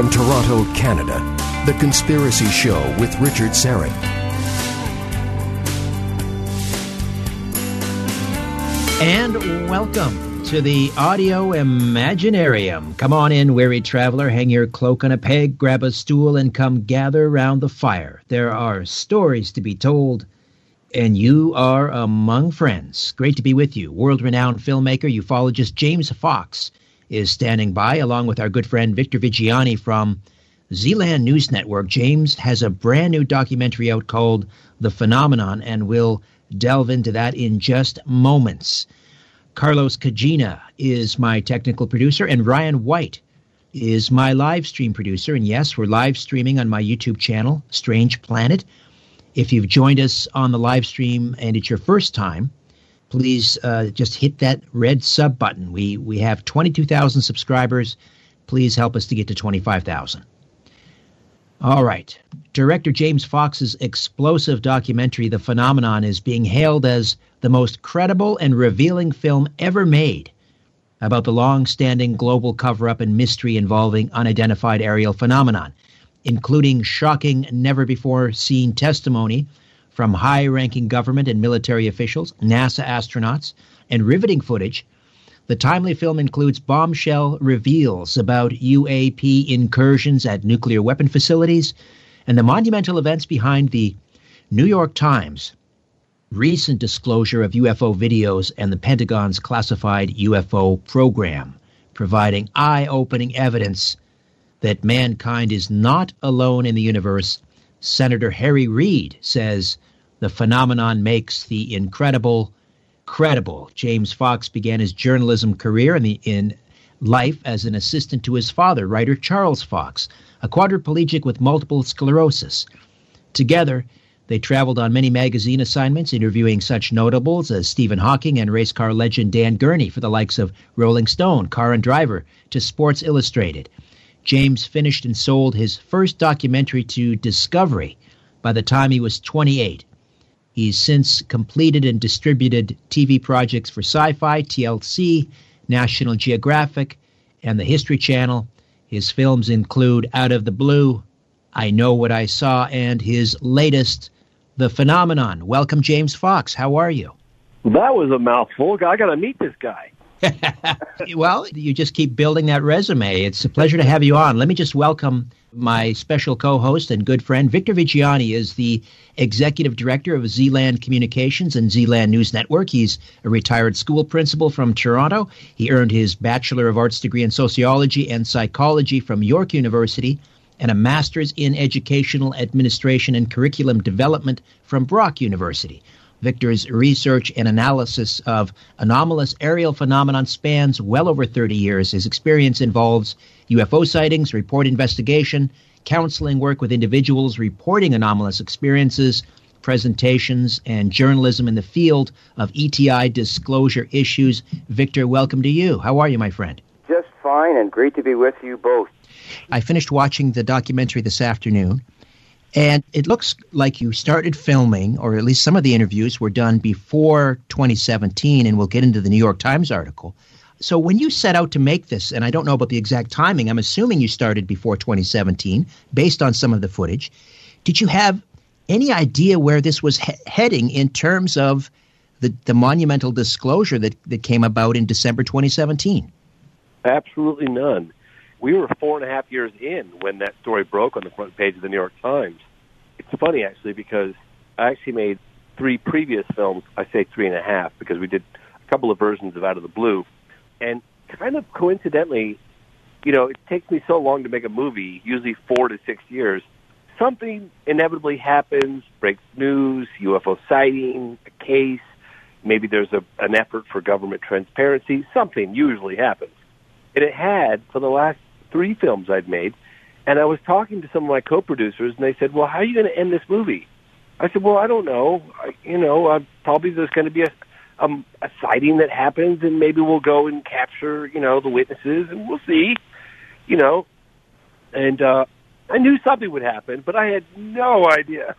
From Toronto, Canada, The Conspiracy Show with Richard Syrett. And welcome to the Audio Imaginarium. Come on in, weary traveler, hang your cloak on a peg, grab a stool, and come gather round the fire. There are stories to be told, and you are among friends. Great to be with you. World renowned filmmaker, ufologist James Fox is standing by, along with our good friend Victor Viggiani from Zland News Network. James has a brand new documentary out called The Phenomenon, and we'll delve into that in just moments. Carlos Kajina is my technical producer, and Ryan White is my live stream producer. And yes, we're live streaming on my YouTube channel, Strange Planet. If you've joined us on the live stream and it's your first time, please uh, just hit that red sub button. We we have 22,000 subscribers. Please help us to get to 25,000. All right. Director James Fox's explosive documentary, The Phenomenon, is being hailed as the most credible and revealing film ever made about the long standing global cover up and mystery involving unidentified aerial phenomenon, including shocking, never before seen testimony from high ranking government and military officials, NASA astronauts, and riveting footage. The timely film includes bombshell reveals about UAP incursions at nuclear weapon facilities and the monumental events behind the New York Times recent disclosure of UFO videos and the Pentagon's classified UFO program, providing eye opening evidence that mankind is not alone in the universe. Senator Harry Reid says the phenomenon makes the incredible credible. James Fox began his journalism career in, the, in life as an assistant to his father, writer Charles Fox, a quadriplegic with multiple sclerosis. Together, they traveled on many magazine assignments, interviewing such notables as Stephen Hawking and race car legend Dan Gurney for the likes of Rolling Stone, Car and Driver, to Sports Illustrated. James finished and sold his first documentary to Discovery by the time he was 28. He's since completed and distributed TV projects for Sci Fi, TLC, National Geographic, and the History Channel. His films include Out of the Blue, I Know What I Saw, and his latest, The Phenomenon. Welcome, James Fox. How are you? That was a mouthful. I got to meet this guy. well, you just keep building that resume. It's a pleasure to have you on. Let me just welcome my special co-host and good friend Victor Viggiani is the executive director of Zland Communications and Zland News Network. He's a retired school principal from Toronto. He earned his Bachelor of Arts degree in sociology and psychology from York University and a master's in educational administration and curriculum development from Brock University. Victor's research and analysis of anomalous aerial phenomenon spans well over 30 years. His experience involves UFO sightings, report investigation, counseling work with individuals reporting anomalous experiences, presentations, and journalism in the field of ETI disclosure issues. Victor, welcome to you. How are you, my friend? Just fine, and great to be with you both. I finished watching the documentary this afternoon. And it looks like you started filming, or at least some of the interviews were done before 2017, and we'll get into the New York Times article. So when you set out to make this, and I don't know about the exact timing, I'm assuming you started before 2017 based on some of the footage. Did you have any idea where this was he- heading in terms of the, the monumental disclosure that, that came about in December 2017? Absolutely none we were four and a half years in when that story broke on the front page of the New York Times. It's funny actually because I actually made three previous films. I say three and a half because we did a couple of versions of Out of the Blue, and kind of coincidentally, you know, it takes me so long to make a movie, usually four to six years. Something inevitably happens, breaks news, UFO sighting, a case, maybe there's a, an effort for government transparency. Something usually happens. And it had for the last three films I'd made, and I was talking to some of my co-producers, and they said, "Well, how are you going to end this movie?" I said, "Well, I don't know. I, you know, uh, probably there's going to be a, um, a sighting that happens, and maybe we'll go and capture, you know, the witnesses, and we'll see, you know." And uh, I knew something would happen, but I had no idea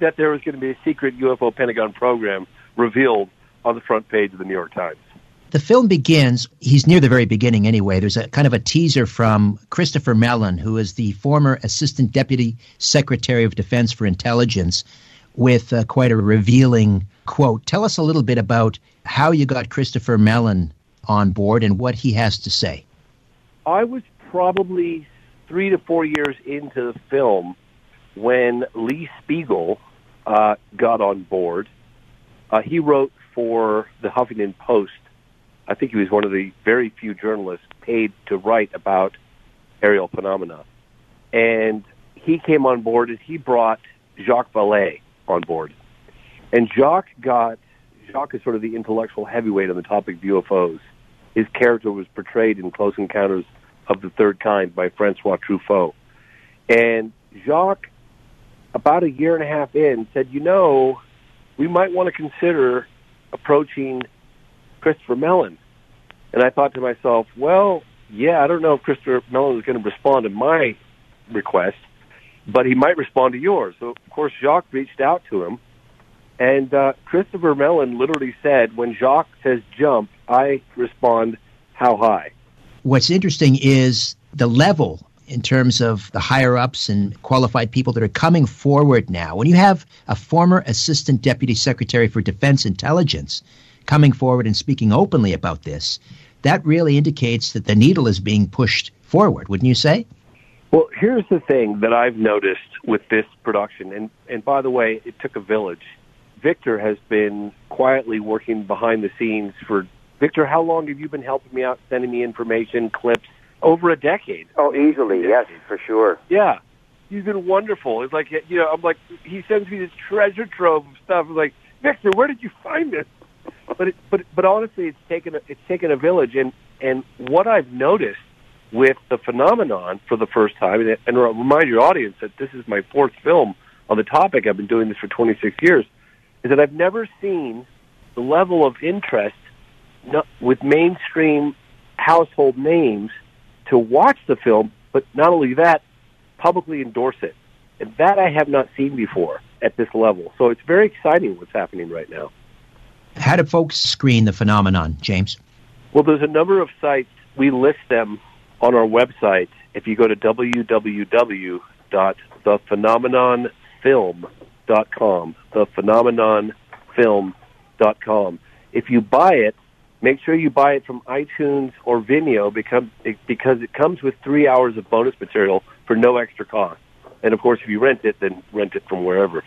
that there was going to be a secret UFO Pentagon program revealed on the front page of the New York Times. The film begins, he's near the very beginning anyway. There's a kind of a teaser from Christopher Mellon, who is the former Assistant Deputy Secretary of Defense for Intelligence, with uh, quite a revealing quote. Tell us a little bit about how you got Christopher Mellon on board and what he has to say. I was probably three to four years into the film when Lee Spiegel uh, got on board. Uh, he wrote for the Huffington Post. I think he was one of the very few journalists paid to write about aerial phenomena. And he came on board and he brought Jacques Vallée on board. And Jacques got, Jacques is sort of the intellectual heavyweight on the topic of UFOs. His character was portrayed in Close Encounters of the Third Kind by Francois Truffaut. And Jacques, about a year and a half in, said, you know, we might want to consider approaching Christopher Mellon. And I thought to myself, well, yeah, I don't know if Christopher Mellon is going to respond to my request, but he might respond to yours. So, of course, Jacques reached out to him. And uh, Christopher Mellon literally said, when Jacques says jump, I respond, how high? What's interesting is the level in terms of the higher ups and qualified people that are coming forward now. When you have a former Assistant Deputy Secretary for Defense Intelligence coming forward and speaking openly about this, that really indicates that the needle is being pushed forward, wouldn't you say? Well, here's the thing that I've noticed with this production, and, and by the way, it took a village. Victor has been quietly working behind the scenes for Victor, how long have you been helping me out, sending me information, clips? Over a decade. Oh, easily, yes, for sure. Yeah, he's been wonderful. It's like you know, I'm like he sends me this treasure trove of stuff. I'm like, Victor, where did you find this? But it, but but honestly, it's taken a, it's taken a village, and and what I've noticed with the phenomenon for the first time, and, and remind your audience that this is my fourth film on the topic. I've been doing this for 26 years. Is that I've never seen the level of interest with mainstream household names to watch the film, but not only that, publicly endorse it. And that I have not seen before at this level. So it's very exciting what's happening right now. How do folks screen the phenomenon, James? Well, there's a number of sites. We list them on our website. If you go to www.thephenomenonfilm.com, thephenomenonfilm.com. If you buy it, Make sure you buy it from iTunes or Vimeo because it comes with three hours of bonus material for no extra cost. And of course, if you rent it, then rent it from wherever.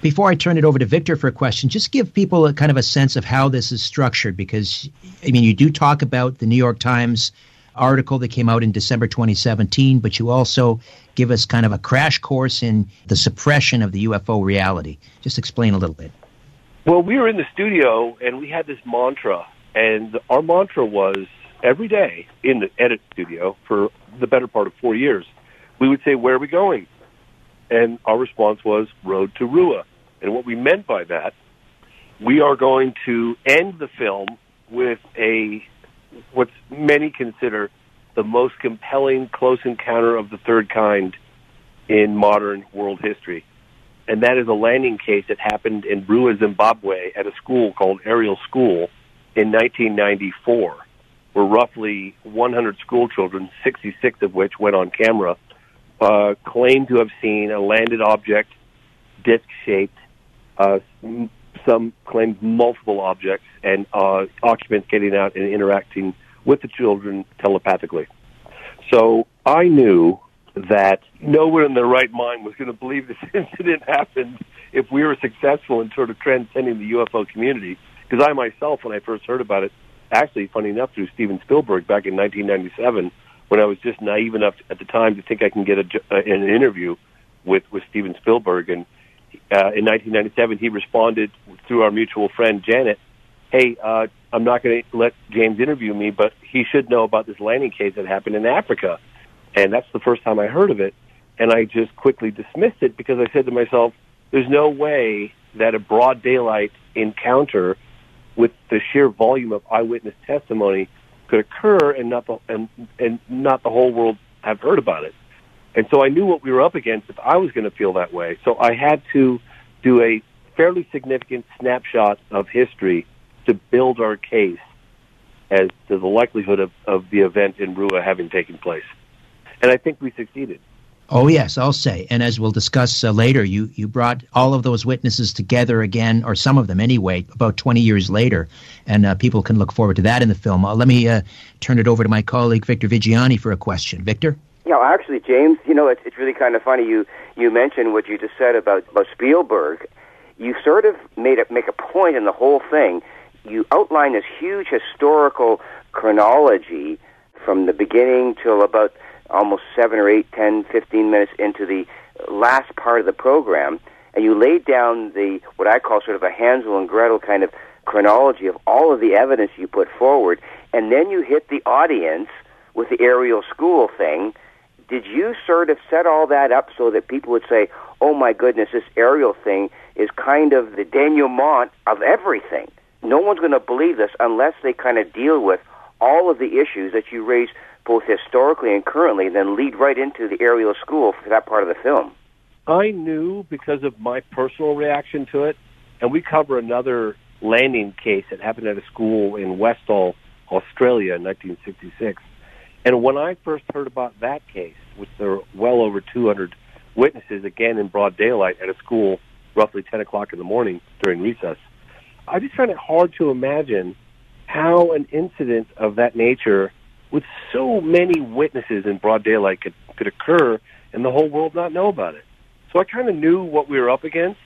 Before I turn it over to Victor for a question, just give people a kind of a sense of how this is structured because, I mean, you do talk about the New York Times article that came out in December 2017, but you also give us kind of a crash course in the suppression of the UFO reality. Just explain a little bit. Well, we were in the studio and we had this mantra and our mantra was every day in the edit studio for the better part of four years, we would say, where are we going? And our response was road to Ruwa. And what we meant by that, we are going to end the film with a, what many consider the most compelling close encounter of the third kind in modern world history. And that is a landing case that happened in Ruwa, Zimbabwe at a school called Ariel School in 1994, where roughly 100 school children, 66 of which went on camera, uh, claimed to have seen a landed object, disc-shaped. Uh, some claimed multiple objects, and uh, occupants getting out and interacting with the children telepathically. So I knew that no one in their right mind was going to believe this incident happened if we were successful in sort of transcending the UFO community. Because I myself, when I first heard about it, actually, funny enough, through Steven Spielberg back in 1997, when I was just naive enough at the time to think I can get a, uh, an interview with with Steven Spielberg, and uh, in 1997 he responded through our mutual friend Janet, "Hey, uh, I'm not going to let James interview me, but he should know about this landing case that happened in Africa." And that's the first time I heard of it, and I just quickly dismissed it because I said to myself, "There's no way that a broad daylight encounter with the sheer volume of eyewitness testimony could occur and not the and, and not the whole world have heard about it. And so I knew what we were up against if I was going to feel that way. So I had to do a fairly significant snapshot of history to build our case as to the likelihood of, of the event in Ruwa having taken place. And I think we succeeded. Oh yes, I'll say. And as we'll discuss uh, later, you you brought all of those witnesses together again, or some of them anyway, about 20 years later, and uh, people can look forward to that in the film. Uh, let me uh, turn it over to my colleague Victor Viggiani, for a question. Victor. Yeah, actually, James, you know, it's it's really kind of funny. You you mentioned what you just said about about Spielberg. You sort of made it make a point in the whole thing. You outline this huge historical chronology from the beginning till about almost seven or eight, ten, fifteen minutes into the last part of the program, and you laid down the what I call sort of a Hansel and Gretel kind of chronology of all of the evidence you put forward, and then you hit the audience with the Ariel School thing. Did you sort of set all that up so that people would say, "Oh my goodness, this Ariel thing is kind of the denouement of everything"? No one's going to believe this unless they kind of deal with all of the issues that you raised both historically and currently, then lead right into the Ariel School for that part of the film. I knew because of my personal reaction to it, and we cover another landing case that happened at a school in Westall, Australia in 1966. And when I first heard about that case, which there were well over 200 witnesses, again in broad daylight at a school roughly 10 o'clock in the morning during recess, I just found it hard to imagine how an incident of that nature with so many witnesses in broad daylight could, could occur and the whole world not know about it. So I kind of knew what we were up against,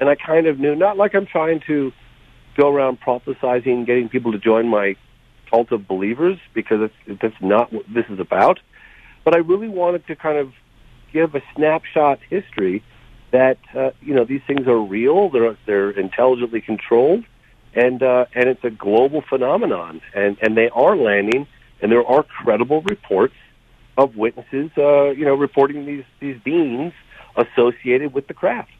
and I kind of knew, not like I'm trying to go around prophesizing, getting people to join my cult of believers, because it's, that's not what this is about, but I really wanted to kind of give a snapshot history that, uh, you know, these things are real, they're, they're intelligently controlled, and, uh, and it's a global phenomenon, and, and they are landing and there are credible reports of witnesses, uh, you know, reporting these these beings associated with the craft.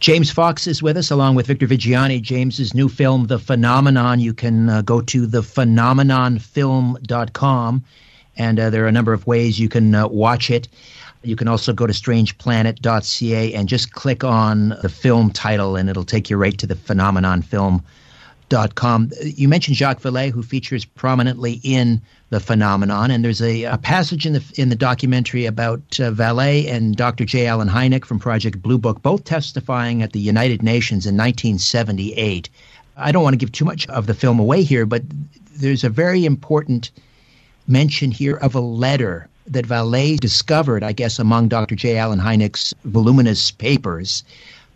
James Fox is with us along with Victor Viggiani. James's new film, The Phenomenon. You can uh, go to thephenomenonfilm.com, and uh, there are a number of ways you can uh, watch it. You can also go to strangeplanet.ca and just click on the film title, and it'll take you right to the Phenomenon film Com. You mentioned Jacques Vallée, who features prominently in the phenomenon, and there's a, a passage in the in the documentary about uh, Vallée and Dr. J. Allen Hynek from Project Blue Book, both testifying at the United Nations in 1978. I don't want to give too much of the film away here, but there's a very important mention here of a letter that Vallée discovered, I guess, among Dr. J. Allen Hynek's voluminous papers.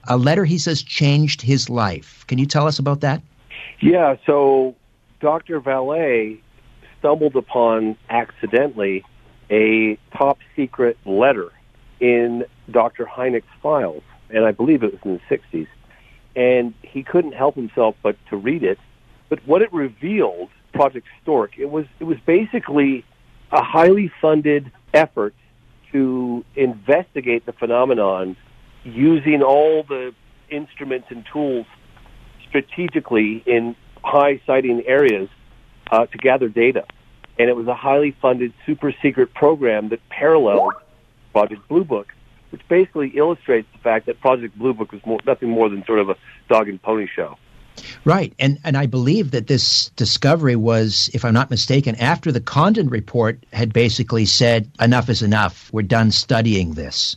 A letter, he says, changed his life. Can you tell us about that? Yeah, so Dr. Vallée stumbled upon accidentally a top secret letter in Dr. Hynek's files, and I believe it was in the 60s. And he couldn't help himself but to read it. But what it revealed, Project Stork, it was it was basically a highly funded effort to investigate the phenomenon using all the instruments and tools strategically in high sighting areas uh, to gather data. And it was a highly funded, super secret program that paralleled Project Blue Book, which basically illustrates the fact that Project Blue Book was more, nothing more than sort of a dog and pony show. Right, and and I believe that this discovery was, if I'm not mistaken, after the Condon report had basically said enough is enough. We're done studying this.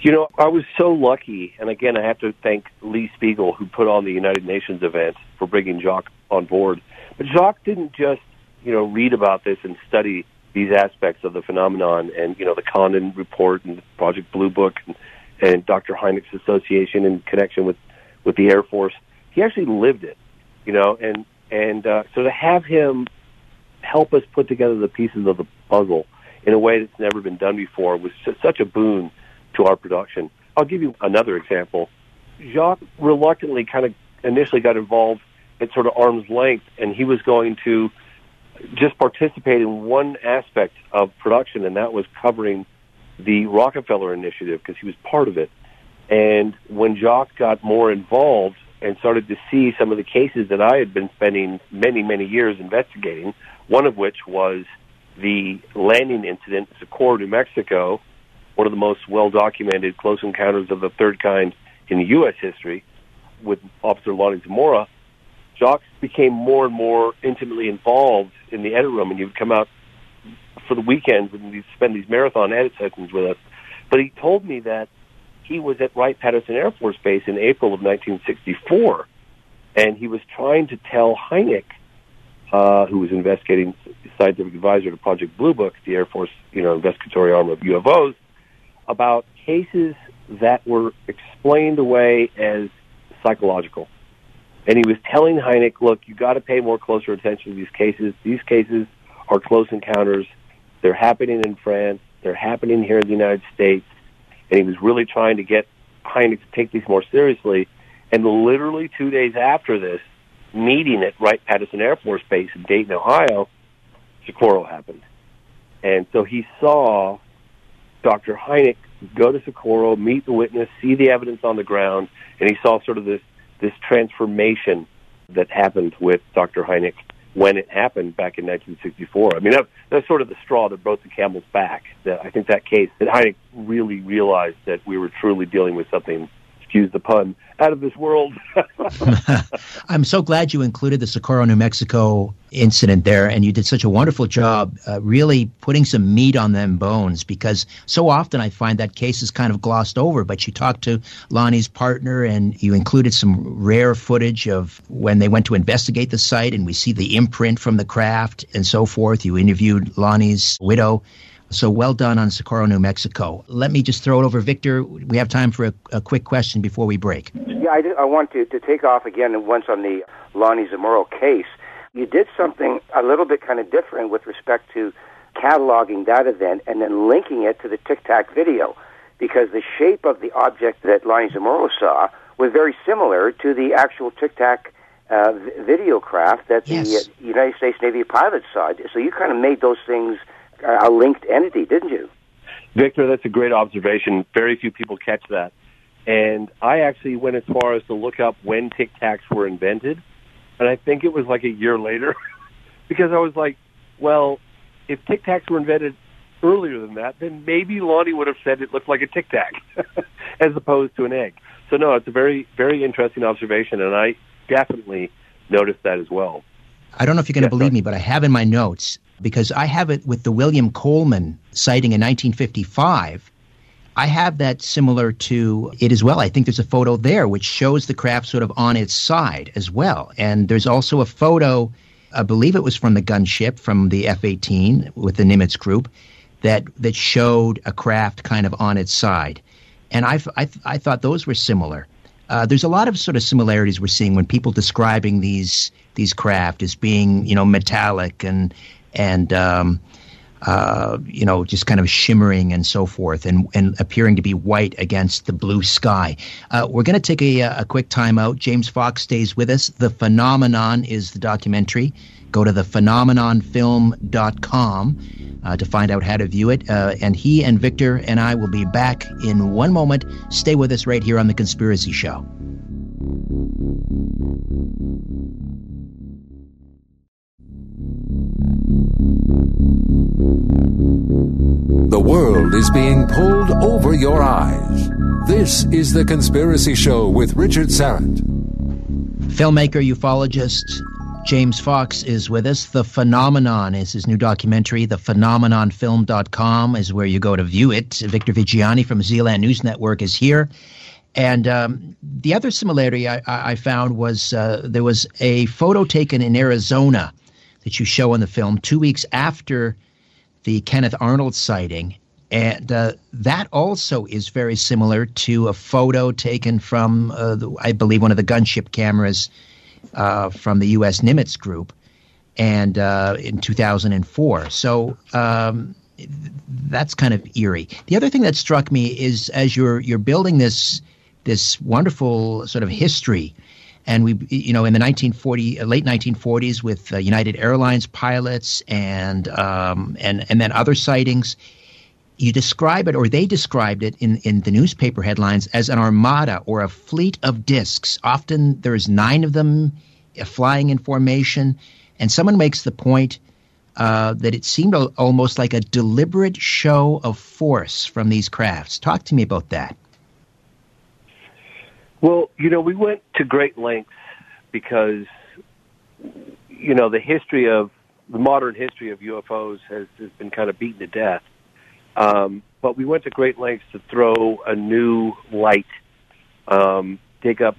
You know, I was so lucky, and again, I have to thank Lee Spiegel, who put on the United Nations event for bringing Jacques on board. But Jacques didn't just, you know, read about this and study these aspects of the phenomenon, and you know, the Condon report and Project Blue Book, and, and Dr. Hynek's association in connection with with the Air Force. He actually lived it, you know, and and uh, so to have him help us put together the pieces of the puzzle in a way that's never been done before was such a boon to our production. I'll give you another example. Jacques reluctantly kind of initially got involved at sort of arm's length, and he was going to just participate in one aspect of production, and that was covering the Rockefeller Initiative because he was part of it. And when Jacques got more involved and started to see some of the cases that I had been spending many, many years investigating, one of which was the landing incident in Socorro, New Mexico, one of the most well documented close encounters of the third kind in U.S. history with Officer Lonnie Zamora, Jacques became more and more intimately involved in the edit room, and he would come out for the weekends and he'd spend these marathon edit sessions with us. But he told me that he was at Wright Patterson Air Force Base in April of 1964, and he was trying to tell Hynek, uh, who was investigating scientific advisor to Project Blue Book, the Air Force, you know, investigatory arm of UFOs, about cases that were explained away as psychological. And he was telling Hynek, look, you got to pay more closer attention to these cases. These cases are close encounters. They're happening in France. They're happening here in the United States. And he was really trying to get Hynek to take these more seriously. And literally two days after this meeting at Wright Patterson Air Force Base in Dayton, Ohio, Socorro happened. And so he saw Dr. Hynek go to Socorro, meet the witness, see the evidence on the ground, and he saw sort of this this transformation that happened with Dr. Hynek when it happened back in 1964. I mean, that, that's sort of the straw that broke the camel's back. That I think that case that Hynek really realized that we were truly dealing with something excuse the pun, out of this world. I'm so glad you included the Socorro, New Mexico incident there, and you did such a wonderful job uh, really putting some meat on them bones because so often I find that case is kind of glossed over. But you talked to Lonnie's partner, and you included some rare footage of when they went to investigate the site, and we see the imprint from the craft and so forth. You interviewed Lonnie's widow. So well done on Socorro, New Mexico. Let me just throw it over, Victor. We have time for a, a quick question before we break. Yeah, I, did, I want to, to take off again once on the Lonnie Zamora case. You did something a little bit kind of different with respect to cataloging that event and then linking it to the Tic Tac video because the shape of the object that Lonnie Zamora saw was very similar to the actual Tic Tac uh, video craft that yes. the uh, United States Navy pilots saw. So you kind of made those things – a linked entity, didn't you? Victor, that's a great observation. Very few people catch that. And I actually went as far as to look up when Tic Tacs were invented, and I think it was like a year later, because I was like, well, if Tic Tacs were invented earlier than that, then maybe Lonnie would have said it looked like a Tic Tac as opposed to an egg. So no, it's a very, very interesting observation, and I definitely noticed that as well. I don't know if you're going to believe sorry. me, but I have in my notes because I have it with the William Coleman sighting in 1955. I have that similar to it as well. I think there's a photo there which shows the craft sort of on its side as well. And there's also a photo, I believe it was from the gunship from the F 18 with the Nimitz group, that, that showed a craft kind of on its side. And I, I, I thought those were similar. Uh, there's a lot of sort of similarities we're seeing when people describing these these craft as being you know metallic and and um, uh, you know, just kind of shimmering and so forth, and, and appearing to be white against the blue sky. Uh, we're going to take a, a quick time out. James Fox stays with us. The Phenomenon is the documentary. Go to thephenomenonfilm.com uh, to find out how to view it. Uh, and he and Victor and I will be back in one moment. Stay with us right here on The Conspiracy Show. World is being pulled over your eyes. This is The Conspiracy Show with Richard Syrett. Filmmaker, ufologist James Fox is with us. The Phenomenon is his new documentary. The PhenomenonFilm.com is where you go to view it. Victor Viggiani from Zland News Network is here. And um, the other similarity I, I found was uh, there was a photo taken in Arizona that you show in the film two weeks after the Kenneth Arnold sighting. And uh, that also is very similar to a photo taken from, uh, the, I believe, one of the gunship cameras uh, from the U.S. Nimitz group, and uh, in 2004. So um, that's kind of eerie. The other thing that struck me is as you're you're building this this wonderful sort of history and we, you know, in the 1940 uh, late 1940s with uh, United Airlines pilots and um, and and then other sightings. You describe it, or they described it in, in the newspaper headlines as an armada or a fleet of discs. Often there's nine of them flying in formation, and someone makes the point uh, that it seemed almost like a deliberate show of force from these crafts. Talk to me about that. Well, you know, we went to great lengths because you know, the history of the modern history of UFOs has, has been kind of beaten to death. Um, but we went to great lengths to throw a new light, um, dig up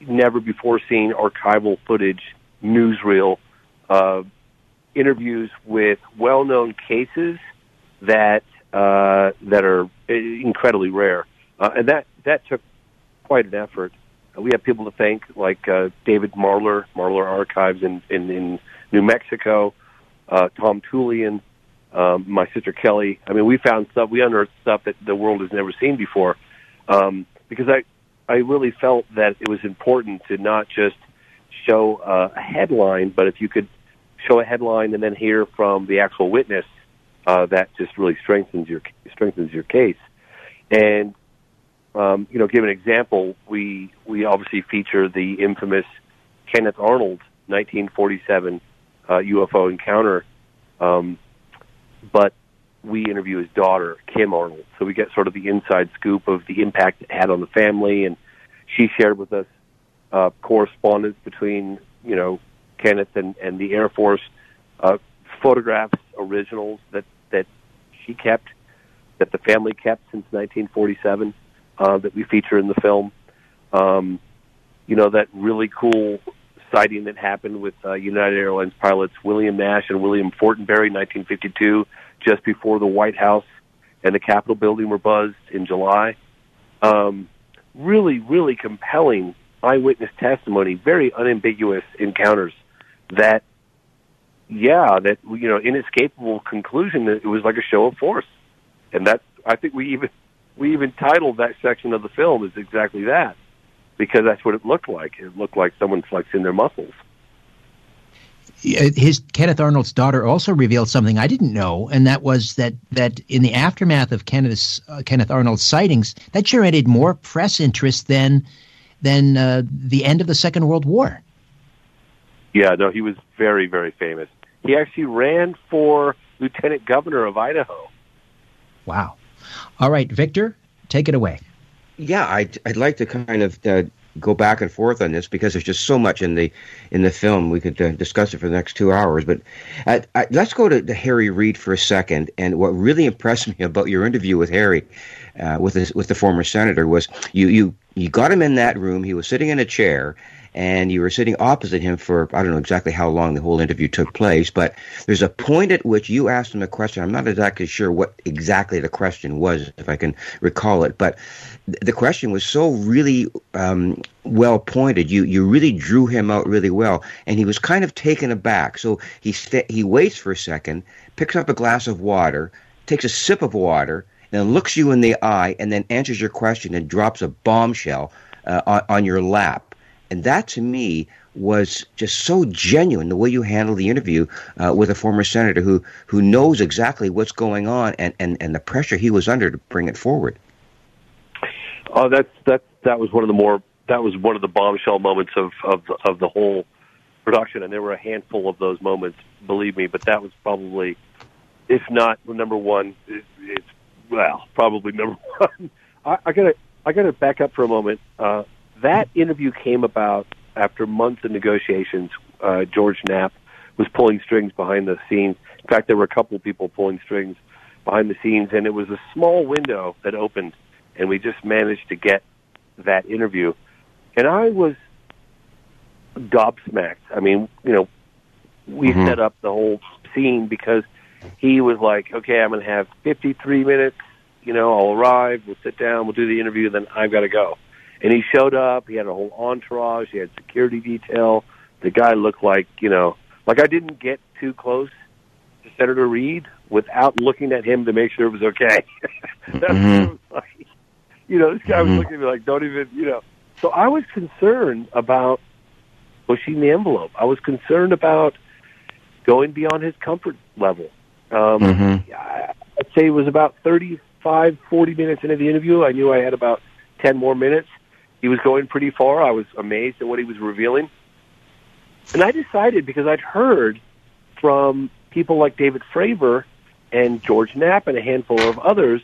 never before seen archival footage, newsreel, uh, interviews with well known cases that uh, that are incredibly rare, uh, and that that took quite an effort. Uh, we have people to thank, like uh, David Marler, Marler Archives in in, in New Mexico, uh, Tom Tulien, um, my sister Kelly. I mean, we found stuff, we unearthed stuff that the world has never seen before, um, because I I really felt that it was important to not just show a headline, but if you could show a headline and then hear from the actual witness, uh, that just really strengthens your strengthens your case. And um, you know, give an example, we we obviously feature the infamous Kenneth Arnold 1947 uh, UFO encounter, um, but we interview his daughter, Kim Arnold. So we get sort of the inside scoop of the impact it had on the family, and she shared with us uh, correspondence between you know Kenneth and, and the Air Force, uh, photographs, originals that that she kept, that the family kept since 1947, uh, that we feature in the film. Um, you know that really cool sighting that happened with uh, United Airlines pilots William Nash and William Fortenberry, in 1952, just before the White House and the Capitol building were buzzed in July. Um, really, really compelling eyewitness testimony, very unambiguous encounters that, yeah, that, you know, inescapable conclusion that it was like a show of force. And that, I think we even, we even titled that section of the film as exactly that because that's what it looked like. It looked like someone flexing their muscles. His Kenneth Arnold's daughter also revealed something I didn't know, and that was that that in the aftermath of Kenneth's, uh, Kenneth Arnold's sightings, that generated more press interest than than uh, the end of the Second World War. Yeah, no, he was very, very famous. He actually ran for lieutenant governor of Idaho. Wow. All right, Victor, take it away yeah, I'd, I'd like to kind of uh, go back and forth on this because there's just so much in the in the film. We could uh, discuss it for the next two hours. But I, let's go to, to, Harry Reid for a second. And what really impressed me about your interview with Harry, uh, with with the former senator, was you you you got him in that room. He was sitting in a chair, and you were sitting opposite him for I don't know exactly how long the whole interview took place, but there's a point at which you asked him a question. I'm not exactly sure what exactly the question was, if I can recall it, but the question was so really um, well pointed. You you really drew him out really well, and he was kind of taken aback. So he sta- he waits for a second, picks up a glass of water, takes a sip of water, and looks you in the eye, and then answers your question and drops a bombshell uh, on, on your lap and that to me was just so genuine the way you handled the interview uh, with a former senator who who knows exactly what's going on and, and, and the pressure he was under to bring it forward. Oh, that's that that was one of the more that was one of the bombshell moments of of of the whole production, and there were a handful of those moments, believe me. But that was probably, if not number one, it, it's well probably number one. I, I gotta I gotta back up for a moment. Uh, that interview came about after months of negotiations. Uh, George Knapp was pulling strings behind the scenes. In fact, there were a couple of people pulling strings behind the scenes, and it was a small window that opened, and we just managed to get that interview. And I was gobsmacked. I mean, you know, we mm-hmm. set up the whole scene because he was like, okay, I'm going to have 53 minutes. You know, I'll arrive, we'll sit down, we'll do the interview, then I've got to go. And he showed up. He had a whole entourage. He had security detail. The guy looked like, you know, like I didn't get too close to Senator Reid without looking at him to make sure it was okay. That's mm-hmm. was like. You know, this guy mm-hmm. was looking at me like, don't even, you know. So I was concerned about pushing the envelope. I was concerned about going beyond his comfort level. Um, mm-hmm. I'd say it was about 35, 40 minutes into the interview. I knew I had about 10 more minutes he was going pretty far. I was amazed at what he was revealing. And I decided because I'd heard from people like David Fravor and George Knapp and a handful of others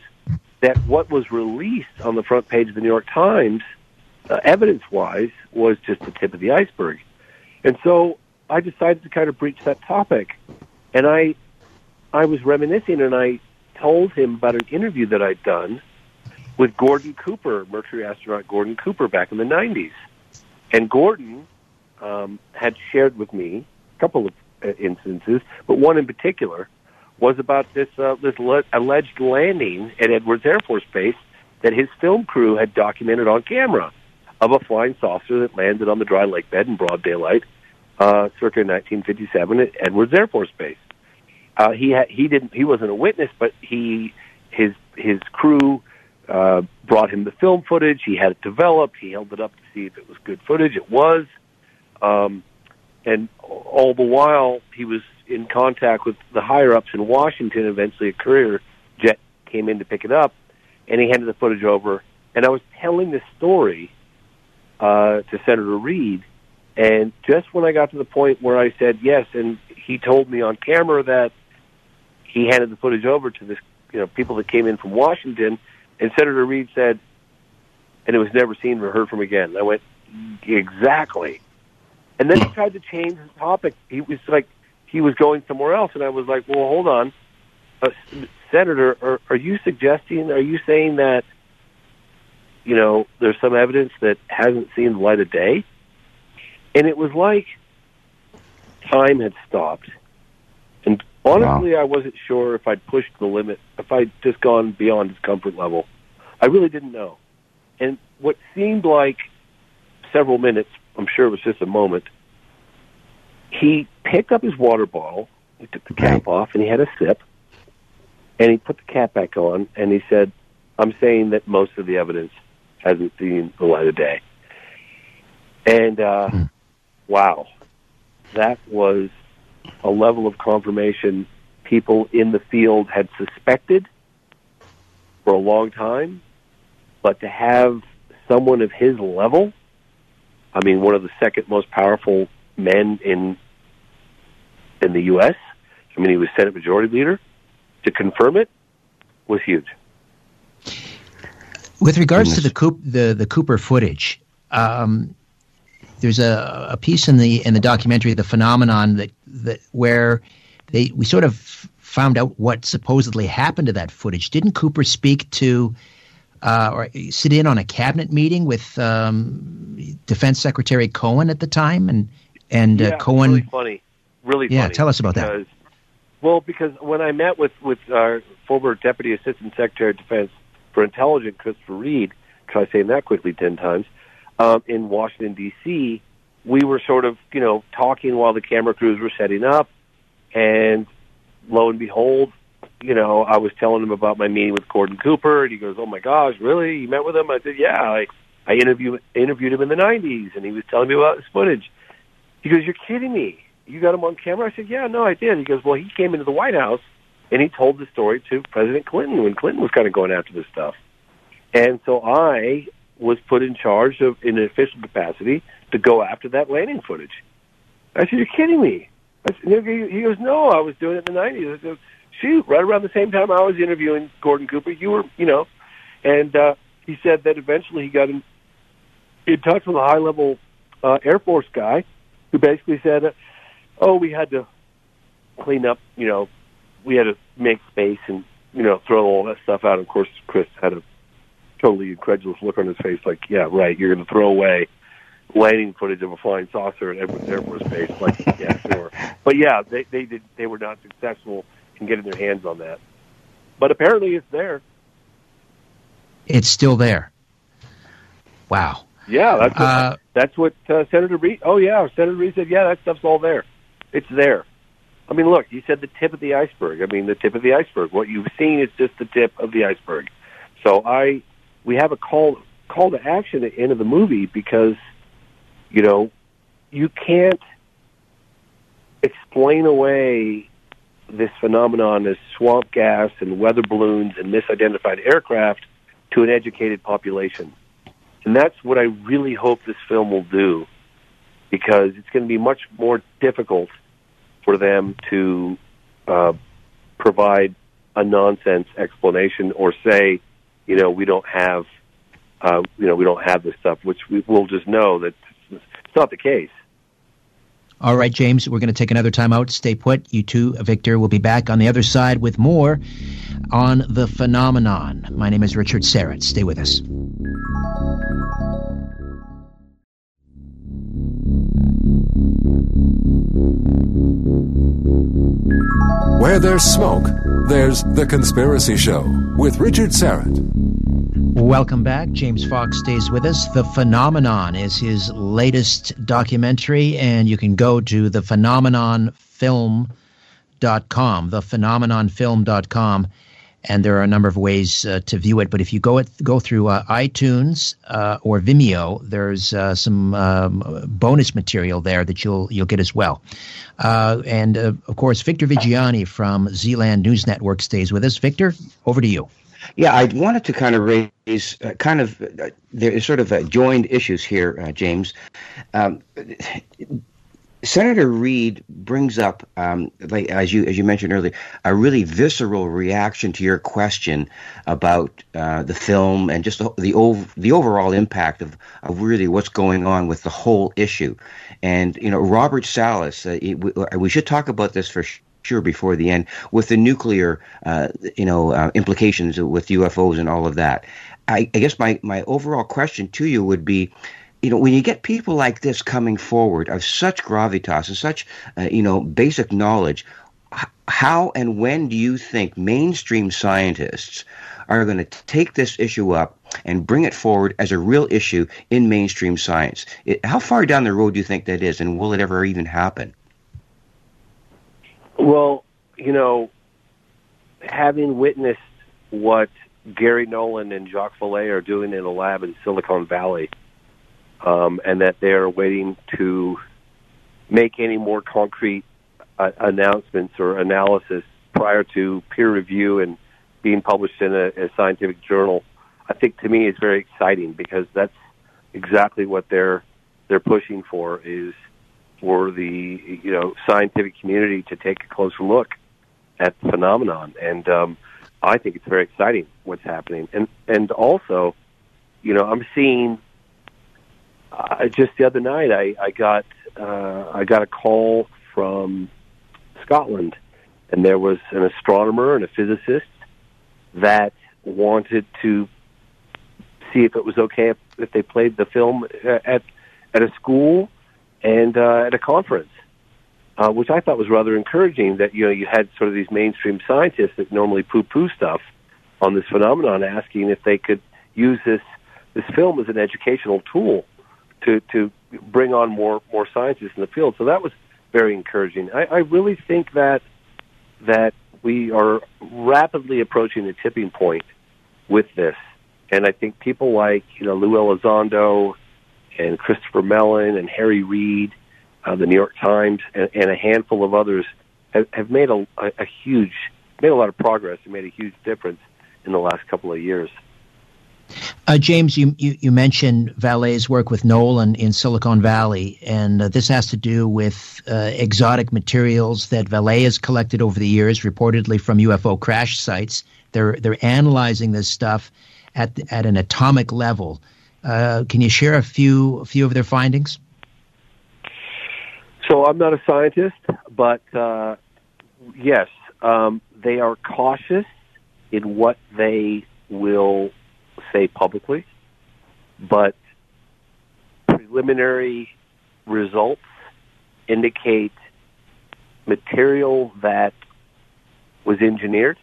that what was released on the front page of the New York Times, uh, evidence-wise, was just the tip of the iceberg. And so I decided to kind of breach that topic, and I I was reminiscing, and I told him about an interview that I'd done with Gordon Cooper, Mercury astronaut Gordon Cooper, back in the '90s, and Gordon um, had shared with me a couple of uh, instances, but one in particular was about this uh, this le- alleged landing at Edwards Air Force Base that his film crew had documented on camera of a flying saucer that landed on the dry lake bed in broad daylight, uh, circa 1957 at Edwards Air Force Base. Uh, he had, he didn't he wasn't a witness, but he his his crew uh, brought him the film footage. He had it developed. He held it up to see if it was good footage. It was, um, and all the while he was in contact with the higher ups in Washington. Eventually, a courier jet came in to pick it up, and he handed the footage over. And I was telling this story uh, to Senator Reid, and just when I got to the point where I said yes, and he told me on camera that he handed the footage over to this, you know, people that came in from Washington, and Senator Reid said, and it was never seen or heard from again. I went, exactly. And then he tried to change the topic. He was like, he was going somewhere else, and I was like, well, hold on, uh, Senator, are, are you suggesting, are you saying that, you know, there's some evidence that hasn't seen the light of day? And it was like time had stopped. Honestly, wow. I wasn't sure if I'd pushed the limit, if I'd just gone beyond his comfort level. I really didn't know. And what seemed like several minutes, I'm sure it was just a moment, he picked up his water bottle, he took the cap off, and he had a sip, and he put the cap back on, and he said, I'm saying that most of the evidence hasn't seen the light of day. And uh, mm. wow, that was a level of confirmation people in the field had suspected for a long time, but to have someone of his level, I mean, one of the second most powerful men in in the U.S. I mean, he was Senate Majority Leader. To confirm it was huge. With regards to the Coop, the the Cooper footage, um, there's a, a piece in the in the documentary, the phenomenon that that where they we sort of found out what supposedly happened to that footage. Didn't Cooper speak to uh, or sit in on a cabinet meeting with um, Defense Secretary Cohen at the time, and and uh, Cohen? Really funny, really yeah. Funny tell us about because, that. Well, because when I met with with our former Deputy Assistant Secretary of Defense for intelligence, Christopher Reed, try saying that quickly 10 times, um, in Washington, D.C., we were sort of, you know, talking while the camera crews were setting up. And lo and behold, you know, I was telling him about my meeting with Gordon Cooper, and he goes, "Oh my gosh, really? You met with him?" I said, "Yeah, I I interviewed interviewed him in the '90s, and he was telling me about his footage." He goes, "You're kidding me? You got him on camera?" I said, "Yeah, no, I did." He goes, "Well, he came into the White House and he told the story to President Clinton when Clinton was kind of going after this stuff." And so I was put in charge of, in an official capacity, to go after that landing footage. I said, "You're kidding me." I said, he goes, "No, I was doing it in the '90s." I said, "Shoot, right around the same time I was interviewing Gordon Cooper, you were, you know." And uh, he said that eventually he got in, in touch with a high-level uh, Air Force guy who basically said, "Oh, we had to clean up, you know, we had to make space and you know throw all that stuff out." Of course, Chris had a totally incredulous look on his face, like, yeah, right, you're going to throw away landing footage of a flying saucer at Edwards Air Force Base. Like, yeah, sure. But yeah, they they did they were not successful in getting their hands on that. But apparently, it's there. It's still there. Wow. Yeah, that's what, uh, that's what uh, Senator Reid. Oh yeah, Senator Reid said, yeah, that stuff's all there. It's there. I mean, look, you said the tip of the iceberg. I mean, the tip of the iceberg. What you've seen is just the tip of the iceberg. So I we have a call call to action at the end of the movie because you know you can't explain away this phenomenon as swamp gas and weather balloons and misidentified aircraft to an educated population. And that's what I really hope this film will do because it's going to be much more difficult for them to uh, provide a nonsense explanation or say, you know, we don't have, uh, you know, we don't have this stuff, which we will just know that it's not the case. All right, James, we're going to take another time out. Stay put. You too, Victor, We'll be back on the other side with more on the phenomenon. My name is Richard Syrett. Stay with us. Where there's smoke, there's The Conspiracy Show with Richard Syrett. Welcome back. James Fox stays with us. The Phenomenon is his latest documentary, and you can go to thephenomenonfilm.com, thephenomenonfilm.com, and there are a number of ways uh, to view it. But if you go it, go through uh, iTunes uh, or Vimeo, there's uh, some um, bonus material there that you'll you'll get as well. Uh, and uh, of course, Victor Viggiani from Zland News Network stays with us. Victor, over to you. Yeah, I wanted to kind of raise kind of there is sort of joined issues here, James. Um, Senator Reid brings up, um, like as you as you mentioned earlier, a really visceral reaction to your question about uh, the film and just the the, ov- the overall impact of, of really what's going on with the whole issue. And you know, Robert Salas, uh, we, we should talk about this for sure before the end with the nuclear, uh, you know, uh, implications with UFOs and all of that. I, I guess my my overall question to you would be you know, when you get people like this coming forward of such gravitas and such, uh, you know, basic knowledge, how and when do you think mainstream scientists are going to take this issue up and bring it forward as a real issue in mainstream science? It, how far down the road do you think that is, and will it ever even happen? Well, you know, having witnessed what Gary Nolan and Jacques Vallée are doing in a lab in Silicon Valley, um, and that they are waiting to make any more concrete uh, announcements or analysis prior to peer review and being published in a, a scientific journal. I think to me is very exciting because that's exactly what they're they're pushing for is for the you know scientific community to take a closer look at the phenomenon and um, I think it's very exciting what's happening and and also you know I'm seeing uh, just the other night, I, I got uh, I got a call from Scotland, and there was an astronomer and a physicist that wanted to see if it was okay if, if they played the film at at a school and uh, at a conference, uh, which I thought was rather encouraging. That you know you had sort of these mainstream scientists that normally poo-poo stuff on this phenomenon, asking if they could use this this film as an educational tool to to bring on more more scientists in the field. So that was very encouraging. I, I really think that that we are rapidly approaching a tipping point with this, and I think people like you know Lou Elizondo and Christopher Mellon and Harry Reid, uh, the New York Times, and, and a handful of others have, have made a, a, a huge made a lot of progress and made a huge difference in the last couple of years. Uh, James, you, you, you, mentioned Vallée's work with Nolan in Silicon Valley, and uh, this has to do with uh, exotic materials that Valet has collected over the years, reportedly from UFO crash sites. They're they're analyzing this stuff at at an atomic level. Uh, can you share a few a few of their findings? So I'm not a scientist, but uh, yes, um, they are cautious in what they will say publicly, but preliminary results indicate material that was engineered,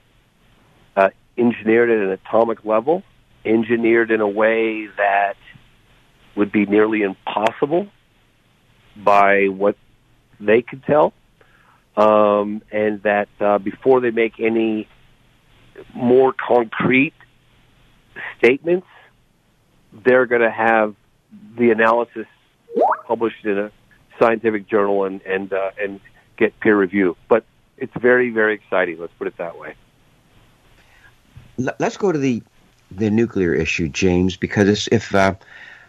uh, engineered at an atomic level, engineered in a way that would be nearly impossible by what they could tell, um, and that uh, before they make any more concrete statements, they're going to have the analysis published in a scientific journal and and uh, and get peer review. But it's very very exciting. Let's put it that way. Let's go to the the nuclear issue, James, because if uh,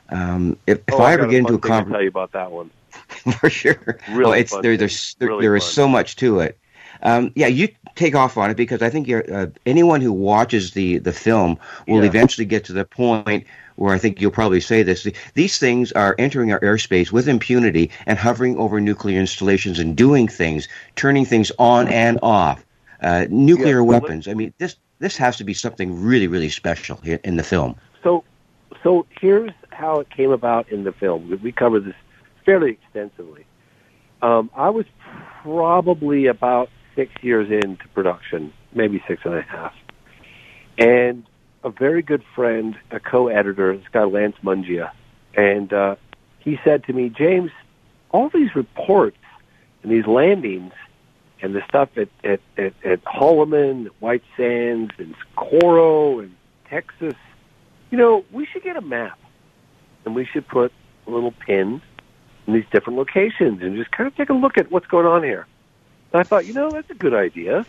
um, if, if oh, I ever get into a conversation, tell you about that one for sure. Really, well, it's there. There's there, really there is so much to it. Um, yeah, you take off on it because I think uh, anyone who watches the the film will yeah. eventually get to the point where I think you'll probably say this. These things are entering our airspace with impunity and hovering over nuclear installations and doing things, turning things on and off. Uh, nuclear yeah, weapons. I mean, this this has to be something really, really special in the film. So, so here's how it came about in the film. We cover this fairly extensively. Um, I was probably about six years into production, maybe six and a half, and a very good friend, a co-editor, this guy Lance Mungia, and uh, he said to me, James, all these reports and these landings and the stuff at at at, at Holloman, White Sands, and Coro, and Texas, you know, we should get a map, and we should put a little pin in these different locations, and just kind of take a look at what's going on here. And I thought, you know, that's a good idea.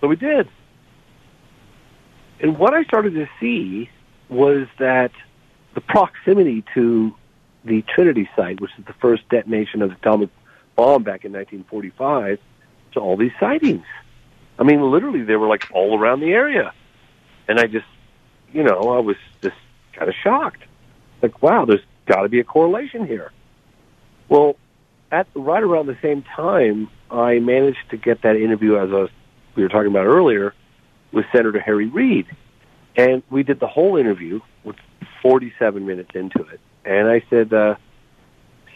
So we did. And what I started to see was that the proximity to the Trinity site, which is the first detonation of the atomic bomb back in 1945, to all these sightings. I mean, literally, they were like all around the area. And I just, you know, I was just kind of shocked. Like, wow, there's got to be a correlation here. Well, at right around the same time, I managed to get that interview as I was, we were talking about earlier with Senator Harry Reid, and we did the whole interview with 47 minutes into it. And I said, uh,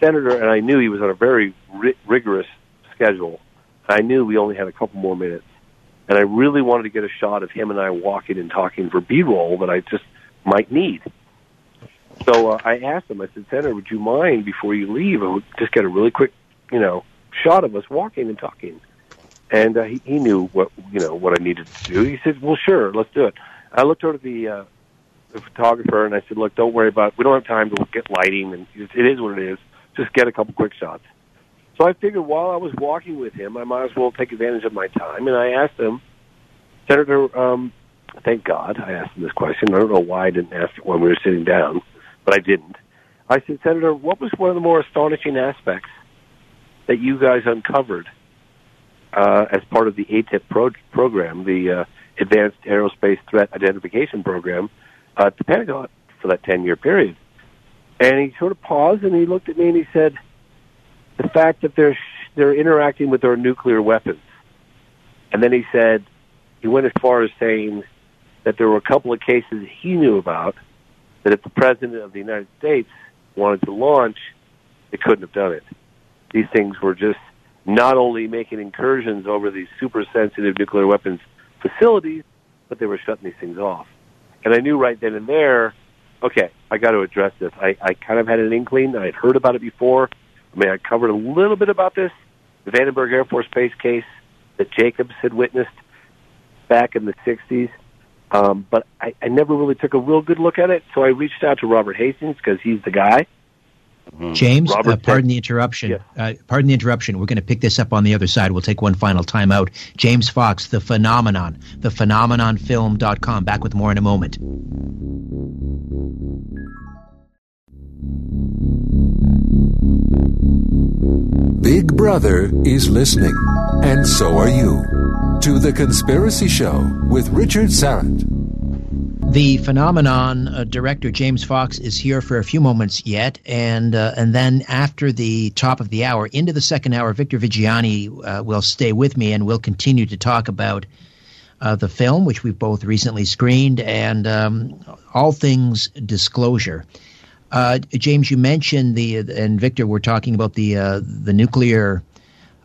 Senator, and I knew he was on a very ri- rigorous schedule. I knew we only had a couple more minutes, and I really wanted to get a shot of him and I walking and talking for B-roll that I just might need. So uh, I asked him. I said, Senator, would you mind before you leave? I just get a really quick, you know, shot of us walking and talking. And uh, he, he knew what you know what I needed to do. He said, "Well, sure, let's do it." I looked over to the uh, the photographer and I said, "Look, don't worry about. It. We don't have time to get lighting, and it is what it is. Just get a couple quick shots." So I figured while I was walking with him, I might as well take advantage of my time, and I asked him, Senator. Um, thank God I asked him this question. I don't know why I didn't ask it when we were sitting down but I didn't. I said, Senator, what was one of the more astonishing aspects that you guys uncovered uh, as part of the AATIP pro- program, the uh, Advanced Aerospace Threat Identification Program, uh, at the Pentagon for that 10 year period? And he sort of paused and he looked at me and he said, the fact that they're, they're interacting with our nuclear weapons. And then he said, he went as far as saying that there were a couple of cases he knew about – that if the President of the United States wanted to launch, they couldn't have done it. These things were just not only making incursions over these super sensitive nuclear weapons facilities, but they were shutting these things off. And I knew right then and there, okay, I got to address this. I, I kind of had an inkling. I had heard about it before. I mean, I covered a little bit about this, the Vandenberg Air Force Base case that Jacobs had witnessed back in the 60s. Um, but I, I never really took a real good look at it, so I reached out to Robert Hastings because he's the guy. Mm-hmm. James, uh, pardon the interruption. Yeah. Uh, pardon the interruption. We're going to pick this up on the other side. We'll take one final time out. James Fox, The Phenomenon, thephenomenonfilm.com. Back with more in a moment. Big Brother is listening, and so are you to The Conspiracy Show with Richard Syrett. The phenomenon uh, director James Fox is here for a few moments yet, and uh, and then after the top of the hour, into the second hour, Victor Viggiani uh, will stay with me, and we'll continue to talk about uh, the film, which we've both recently screened, and um, all things disclosure. Uh, James, you mentioned the and Victor were talking about the uh, the nuclear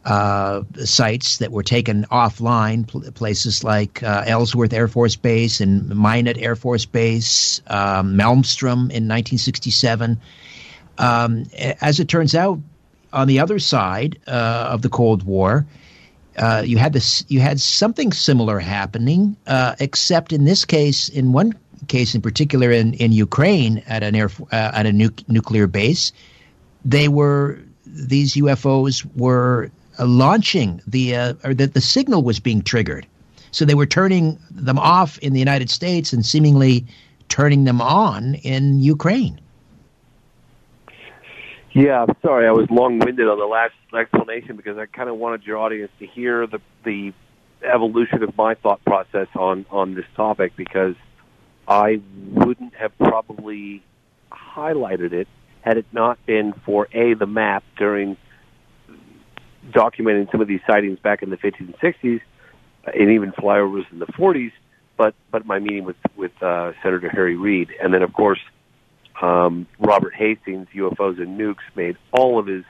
uh, sites that were taken offline, pl- places like uh, Ellsworth Air Force Base and Minot Air Force Base, um, Malmstrom in 1967. Um, as it turns out, on the other side uh, of the Cold War, uh, you had this, you had something similar happening, except in this case, in one case in particular, in, in Ukraine at an air uh, at a nu- nuclear base, they were these UFOs were uh, launching the uh, or that the signal was being triggered. So they were turning them off in the United States and seemingly turning them on in Ukraine. Yeah, sorry, I was long-winded on the last explanation because I kind of wanted your audience to hear the the evolution of my thought process on on this topic because I wouldn't have probably highlighted it had it not been for a the map during documenting some of these sightings back in the 50s and 60s, and even flyovers in the 40s. But but my meeting with with uh, Senator Harry Reid, and then of course um, Robert Hastings, UFOs and Nukes, made all of his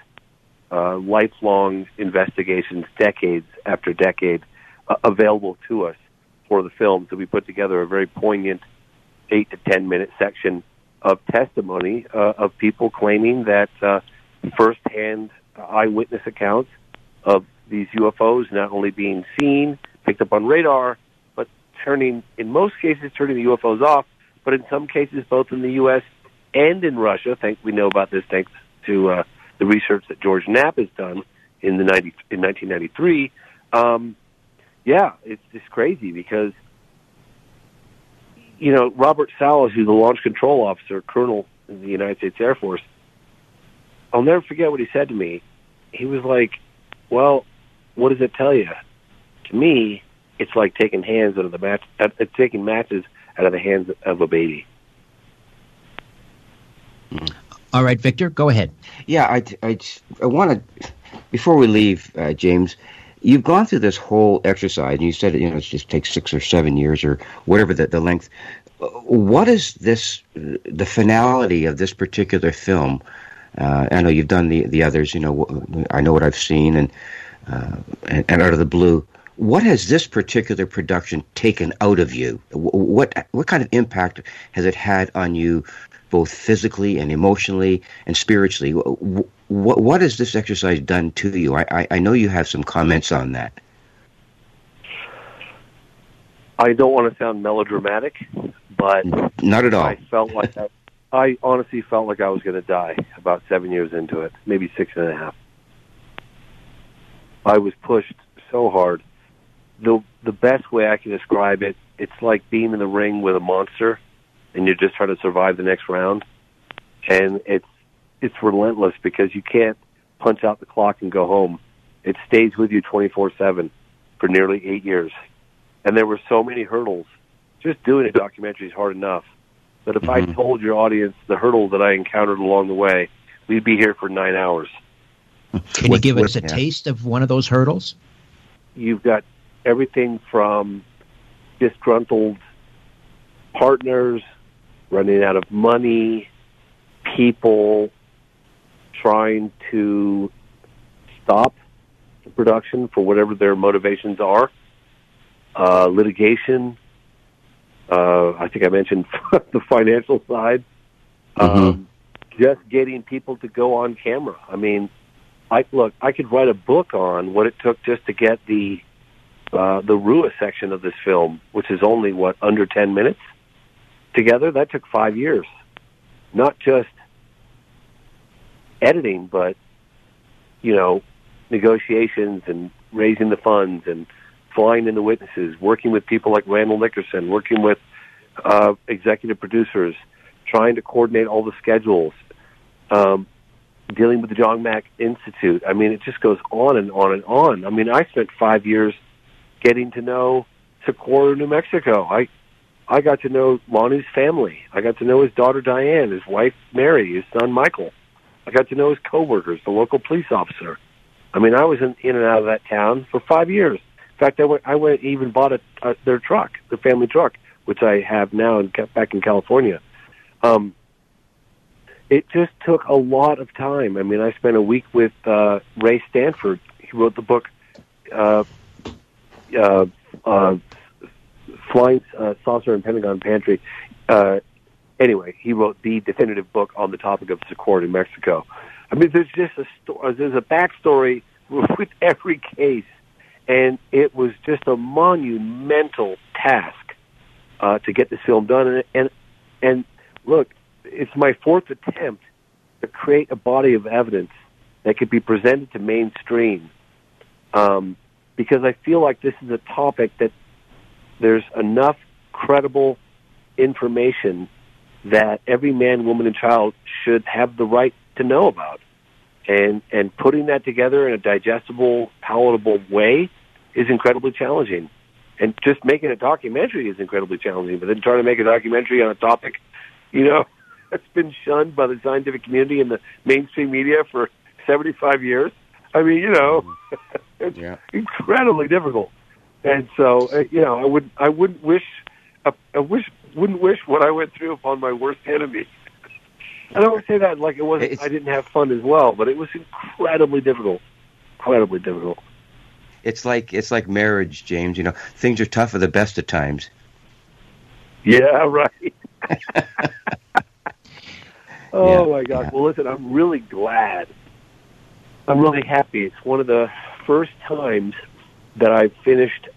uh, lifelong investigations, decades after decade, uh, available to us for the film. So we put together a very poignant eight to ten minute section of testimony uh, of people claiming that uh, firsthand eyewitness accounts of these UFOs not only being seen, picked up on radar, but turning, in most cases, turning the UFOs off, but in some cases, both in the U.S. and in Russia. Thank we know about this thanks to uh, the research that George Knapp has done in the 90, in 1993. Um, yeah, it's just crazy because you know, Robert Salas, who's the launch control officer, colonel in the United States Air Force, I'll never forget what he said to me. He was like, "Well, what does it tell you?" To me, it's like taking hands out of the match, uh, taking matches out of the hands of a baby. All right, Victor, go ahead. Yeah, I, I, I want to, before we leave, uh, James, you've gone through this whole exercise, and you said you know it just takes six or seven years or whatever the, the length. What is this? The finality of this particular film? Uh, I know you've done the the others. You know, I know what I've seen, and, uh, and and out of the blue. What has this particular production taken out of you? What what kind of impact has it had on you, both physically and emotionally and spiritually? What what has this exercise done to you? I, I, I know you have some comments on that. I don't want to sound melodramatic, but mm-hmm. not at all. I felt like I, I honestly felt like I was going to die about seven years into it, maybe six and a half. I was pushed so hard. the The best way I can describe it, it's like being in the ring with a monster, and you're just trying to survive the next round, and it's it's relentless because you can't punch out the clock and go home. It stays with you 24/7 for nearly 8 years. And there were so many hurdles. Just doing a documentary is hard enough. But if mm-hmm. I told your audience the hurdles that I encountered along the way, we'd be here for 9 hours. Can you give us a taste of one of those hurdles? You've got everything from disgruntled partners, running out of money, people trying to stop the production for whatever their motivations are. Uh, litigation. Uh, I think I mentioned the financial side. Mm-hmm. Um, just getting people to go on camera. I mean, I look. I could write a book on what it took just to get the uh, the Ruwa section of this film, which is only what under ten minutes together. That took five years. Not just editing, but you know, negotiations and raising the funds and flying in the witnesses, working with people like Randall Nickerson, working with uh, executive producers, trying to coordinate all the schedules, um, dealing with the John Mack Institute. I mean, it just goes on and on and on. I mean, I spent five years getting to know Socorro, New Mexico. I I got to know Lonnie's family. I got to know his daughter Diane, his wife Mary, his son Michael. I got to know his coworkers, the local police officer. I mean, I was in, in and out of that town for five years. In fact, I went, I went even bought a, a, their truck, their family truck, which I have now in, back in California. Um, it just took a lot of time. I mean, I spent a week with uh, Ray Stanford. He wrote the book uh, uh, uh, Flying uh, Saucer and Pentagon Pantry. Uh, anyway, he wrote the definitive book on the topic of Socorro, in Mexico. I mean, there's just a story, there's a backstory with every case, and it was just a monumental task uh, to get this film done. And, and and look, it's my fourth attempt to create a body of evidence that could be presented to mainstream, um, because I feel like this is a topic that there's enough credible information that every man, woman, and child should have the right to know about. And and putting that together in a digestible, palatable way is incredibly challenging. And just making a documentary is incredibly challenging. But then trying to make a documentary on a topic, you know, that's been shunned by the scientific community and the mainstream media for 75 years. I mean, you know, it's Yeah. incredibly difficult. And so, uh, you know, I would I wouldn't wish I, I wish wouldn't wish what I went through upon my worst enemy. I don't say that like it wasn't. It's- I didn't have fun as well, but it was incredibly difficult. Incredibly difficult. It's like it's like marriage, James. You know, things are tough at the best of times. Yeah, right. oh Yeah, my God! yeah. Well, listen, I'm really glad. I'm really happy. It's one of the first times that I've finished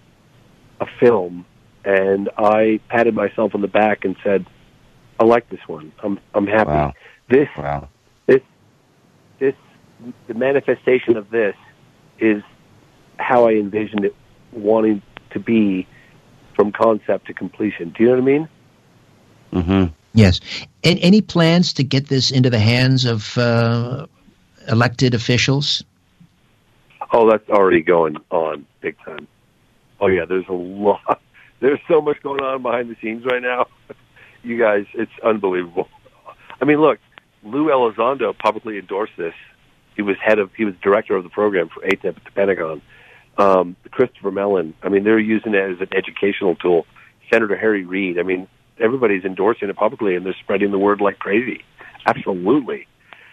a film and I patted myself on the back and said, "I like this one. I'm I'm happy." Wow. This Wow. this this the manifestation of this is how I envisioned it wanting to be from concept to completion. Do you know what I mean? hmm Yes. And any plans to get this into the hands of uh, elected officials? Oh, that's already going on big time. Oh yeah, there's a lot. There's so much going on behind the scenes right now. You guys, it's unbelievable. I mean, look, Lou Elizondo publicly endorsed this. He was head of, he was director of the program for AATIP at the Pentagon. Um, Christopher Mellon. I mean, they're using it as an educational tool. Senator Harry Reid. I mean, everybody's endorsing it publicly, and they're spreading the word like crazy. Absolutely.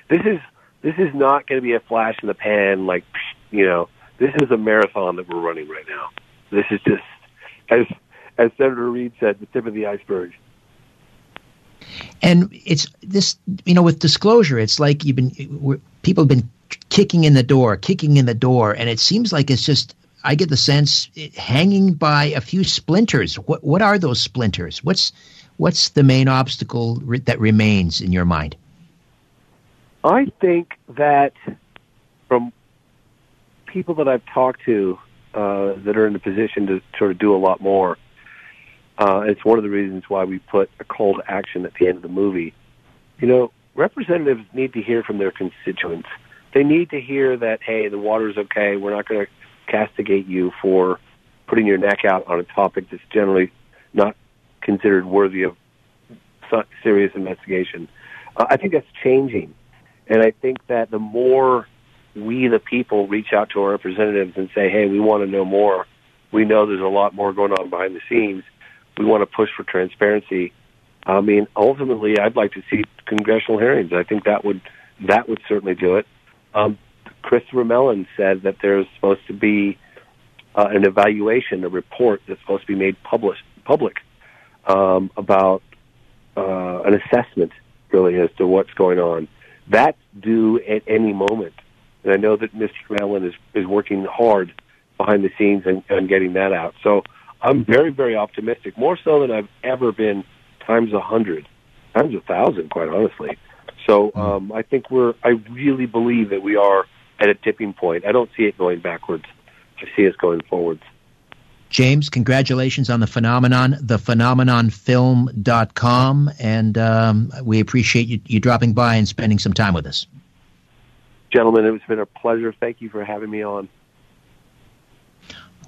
This is this is not going to be a flash in the pan. Like you know, this is a marathon that we're running right now. This is just as as Senator Reid said, the tip of the iceberg. And it's this, you know, with disclosure, it's like you've been, we're, people have been kicking in the door, kicking in the door, and it seems like it's just, I get the sense, it, hanging by a few splinters. What what are those splinters? What's what's the main obstacle re- that remains in your mind? I think that from people that I've talked to uh, that are in a position to sort of do a lot more, uh, it's one of the reasons why we put a call to action at the end of the movie. You know, representatives need to hear from their constituents. They need to hear that, hey, the water's okay. We're not going to castigate you for putting your neck out on a topic that's generally not considered worthy of serious investigation. Uh, I think that's changing. And I think that the more we, the people, reach out to our representatives and say, hey, we want to know more, we know there's a lot more going on behind the scenes. We want to push for transparency. I mean, ultimately, I'd like to see congressional hearings. I think that would that would certainly do it. Um, Christopher Mellon said that there's supposed to be uh, an evaluation, a report that's supposed to be made public, public um, about uh, an assessment, really, as to what's going on. That's due at any moment. And I know that Mr. Mellon is, is working hard behind the scenes and, and getting that out. So I'm very, very optimistic, more so than I've ever been times a hundred, times a thousand, quite honestly. So um, I think we're, I really believe that we are at a tipping point. I don't see it going backwards. I see us going forwards. James, congratulations on the phenomenon, thephenomenonfilm.com, and um, we appreciate you, you dropping by and spending some time with us. Gentlemen, it's been a pleasure. Thank you for having me on.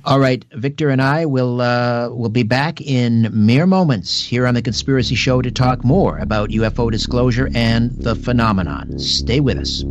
All right, Victor and I will uh, will be back in mere moments here on the Conspiracy Show to talk more about UFO disclosure and the phenomenon. Stay with us.